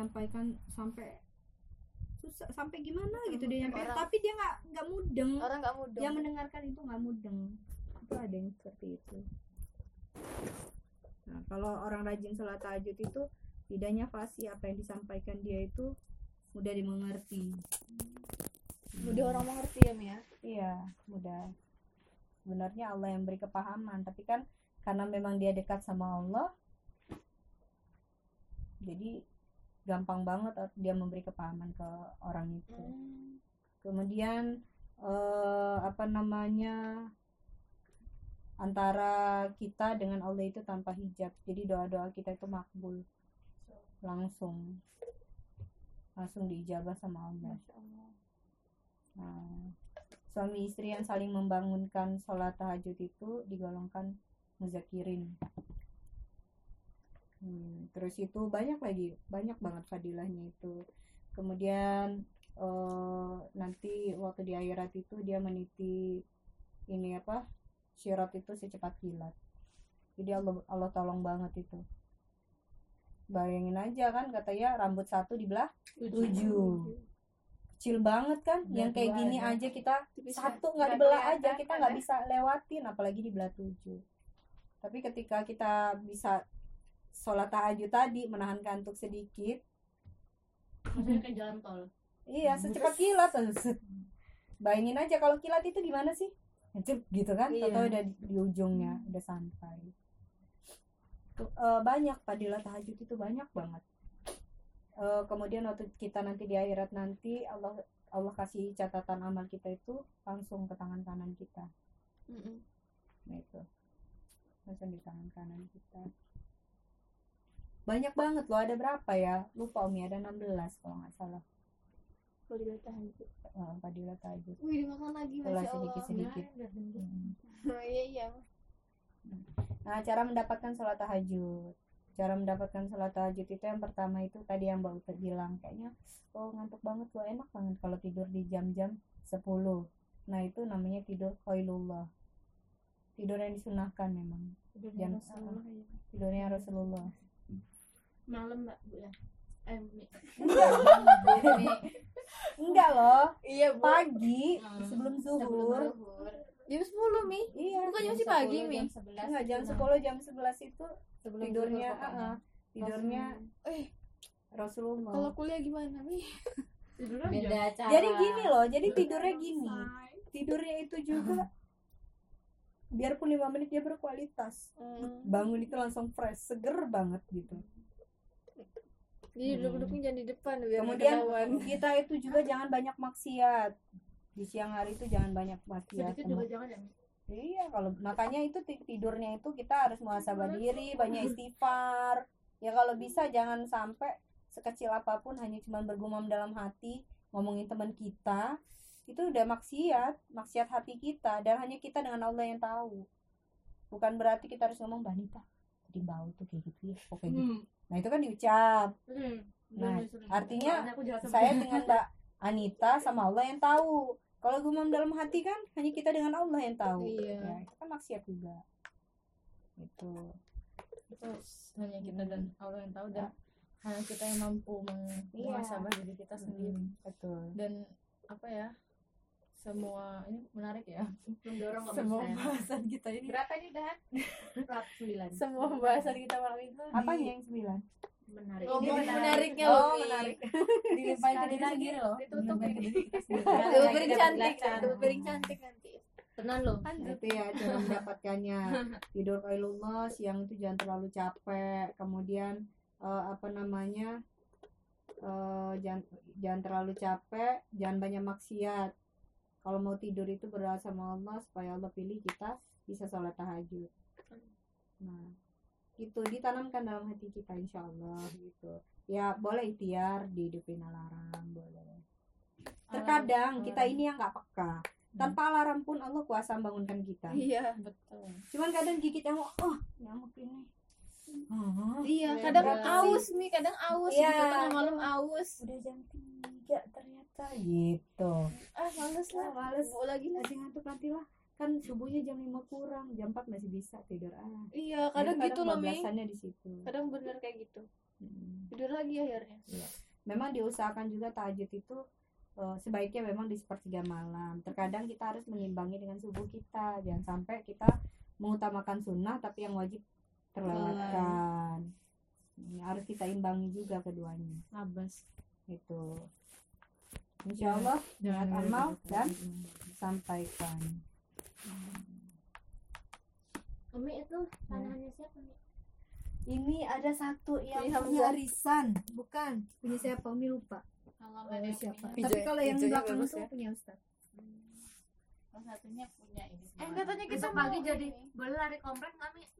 menyampaikan sampai susah sampai gimana gitu dia nyampe. tapi dia nggak nggak mudeng. Orang nggak mudah yang mendengarkan itu nggak mudeng. Itu ada yang seperti itu. Nah kalau orang rajin sholat tahajud itu tidaknya fasih. Apa yang disampaikan dia itu mudah dimengerti. Mudah orang mengerti ya Mi ya? Iya mudah. Sebenarnya Allah yang beri kepahaman. Tapi kan karena memang dia dekat sama Allah jadi gampang banget dia memberi kepahaman ke orang itu. Hmm. kemudian eh, apa namanya antara kita dengan Allah itu tanpa hijab. Jadi doa-doa kita itu makbul. Langsung. Langsung diijabah sama Allah. Nah, suami istri yang saling membangunkan sholat tahajud itu digolongkan muzakirin Hmm, terus itu banyak lagi banyak banget fadilahnya itu. Kemudian eh, nanti waktu di akhirat itu dia meniti ini apa syirat itu secepat kilat. Jadi Allah Allah tolong banget itu. Bayangin aja kan katanya rambut satu dibelah tujuh. kecil banget kan Belah yang kayak gini aja. aja kita Bisa- satu nggak dibelah aja kita kan nggak ya? bisa lewatin apalagi dibelah tujuh. Tapi ketika kita bisa sholat tahajud tadi menahan kantuk sedikit. Maksudnya kayak jalan tol? Iya secepat kilat. Bayangin aja kalau kilat itu gimana sih? Cep, gitu kan? Iya. atau udah di, di ujungnya udah sampai. Tuh, eh, banyak fadilah tahajud itu banyak banget. Eh, kemudian waktu kita nanti di akhirat nanti Allah Allah kasih catatan amal kita itu langsung ke tangan kanan kita. Mm-mm. nah itu. Langsung di tangan kanan kita banyak banget loh ada berapa ya lupa umi ada 16 kalau nggak salah dia tahajud. eh, fadilah tahajud Wih, dimakan lagi Masya. Ya, gendut. Hmm. Oh, iya iya. Nah, cara mendapatkan sholat tahajud. Cara mendapatkan sholat tahajud itu yang pertama itu tadi yang Mbak Uta bilang kayaknya oh ngantuk banget loh enak banget kalau tidur di jam-jam 10. Nah, itu namanya tidur qailullah. Tidur yang disunahkan memang. Tidurnya Jam- Rasulullah, ya. Tidurnya Rasulullah. Malam mbak bu ya eh. Enggak loh, Iya, Bu. pagi Hmm. sebelum zuhur. zuhur. Jam 10, Mi. Iya. Bukannya Jam masih pagi, 10, Mi. jam 11 Enggak jam gitu. 10 jam 11 itu Sebelum tidurnya ah, ah, tidurnya Eh, Rasulullah. kalau kuliah gimana, Mi? beda cara Jadi gini loh, jadi tidurnya gini. Tidurnya itu juga biarpun lima menit dia berkualitas. Hmm. Bangun itu langsung fresh, seger banget gitu. Jadi duduk-duduknya jangan di depan biar Kemudian ketahuan. kita itu juga jangan banyak maksiat. Di siang hari itu jangan banyak maksiat. sedikit juga jangan ya. Iya, kalau makanya itu ti- tidurnya itu kita harus muhasabah diri, banyak istighfar. Ya kalau bisa jangan sampai sekecil apa pun hanya cuma bergumam dalam hati, ngomongin teman kita, itu udah maksiat, maksiat hati kita dan hanya kita dengan Allah yang tahu. Bukan berarti kita harus ngomong Mbak tadi bau tuh kayak gitu ya, kayak gitu. Hmm. Nah, itu kan diucap. Hmm. Nah, disuruh. artinya Saya dengan Mbak Anita sama Allah yang tahu. Kalau gumam dalam hati kan hanya kita dengan Allah yang tahu. Iya. Ya, itu kan maksiat juga. Itu. itu hanya kita dan Allah yang tahu dan hanya kita yang mampu Iya. muhasabah diri kita sendiri Hmm, betul. dan apa ya semua ini menarik ya mendorong semua kebersihan. bahasan kita ini berapa nih dah Plat sembilan semua bahasan kita malam itu Apa di- yang sembilan? menarik Ngomong Ini menariknya Oh, menarik. dilimpahin ke diri lagi sendiri loh ditutup dilimpahin ke diri kita sendiri Dua Lagi piring dapat cantik, dua piring cantik nanti. tenang loh itu ya cara mendapatkannya. Tidur qailullah siang itu jangan terlalu capek. Kemudian eh, apa namanya? eh, jangan jangan terlalu capek, jangan banyak maksiat. Kalau mau tidur itu berdoa sama Allah supaya Allah pilih kita bisa sholat tahajud. Nah, itu ditanamkan dalam hati kita insya Allah gitu. Ya boleh ikhtiar dihidupin alarm boleh. Terkadang kita ini yang nggak peka. Tanpa alarm pun Allah kuasa membangunkan kita. Iya. betul Cuman kadang gigit yang oh nyamuk ini. Hmm, Iya, Iya, kadang berat aus, Mi, kadang aus Iya. gitu tengah malam aus. udah jam ternyata gitu. Ah, males lah. Ah, males. Mau lagi lah. Ngantuk nanti lah. kan subuhnya jam 5 kurang jam 4 masih bisa tidur ah Iya, kadang Jadi gitu loh, Mi. bablasannya di situ Kadang bener kayak gitu. Hmm. Tidur lagi akhirnya. memang diusahakan juga tahajud itu eh, sebaiknya memang di sepertiga malam terkadang kita harus mengimbangi dengan subuh kita jangan sampai kita mengutamakan sunnah tapi yang wajib terlewatkan Ini harus kita imbangi juga keduanya labas itu insya Allah niat amal dan sampaikan. Umi itu tanahannya siapa nih? ini ada satu yang Punya punya Hamzah. arisan bukan? Punya siapa? Umi lupa. Kalau Oh, siapa? tapi kalau yang ijazahnya belakang tuh ya. punya Ustaz. Salah satunya punya ini Eh, katanya kita pagi jadi boleh lari komplek nggak Mi?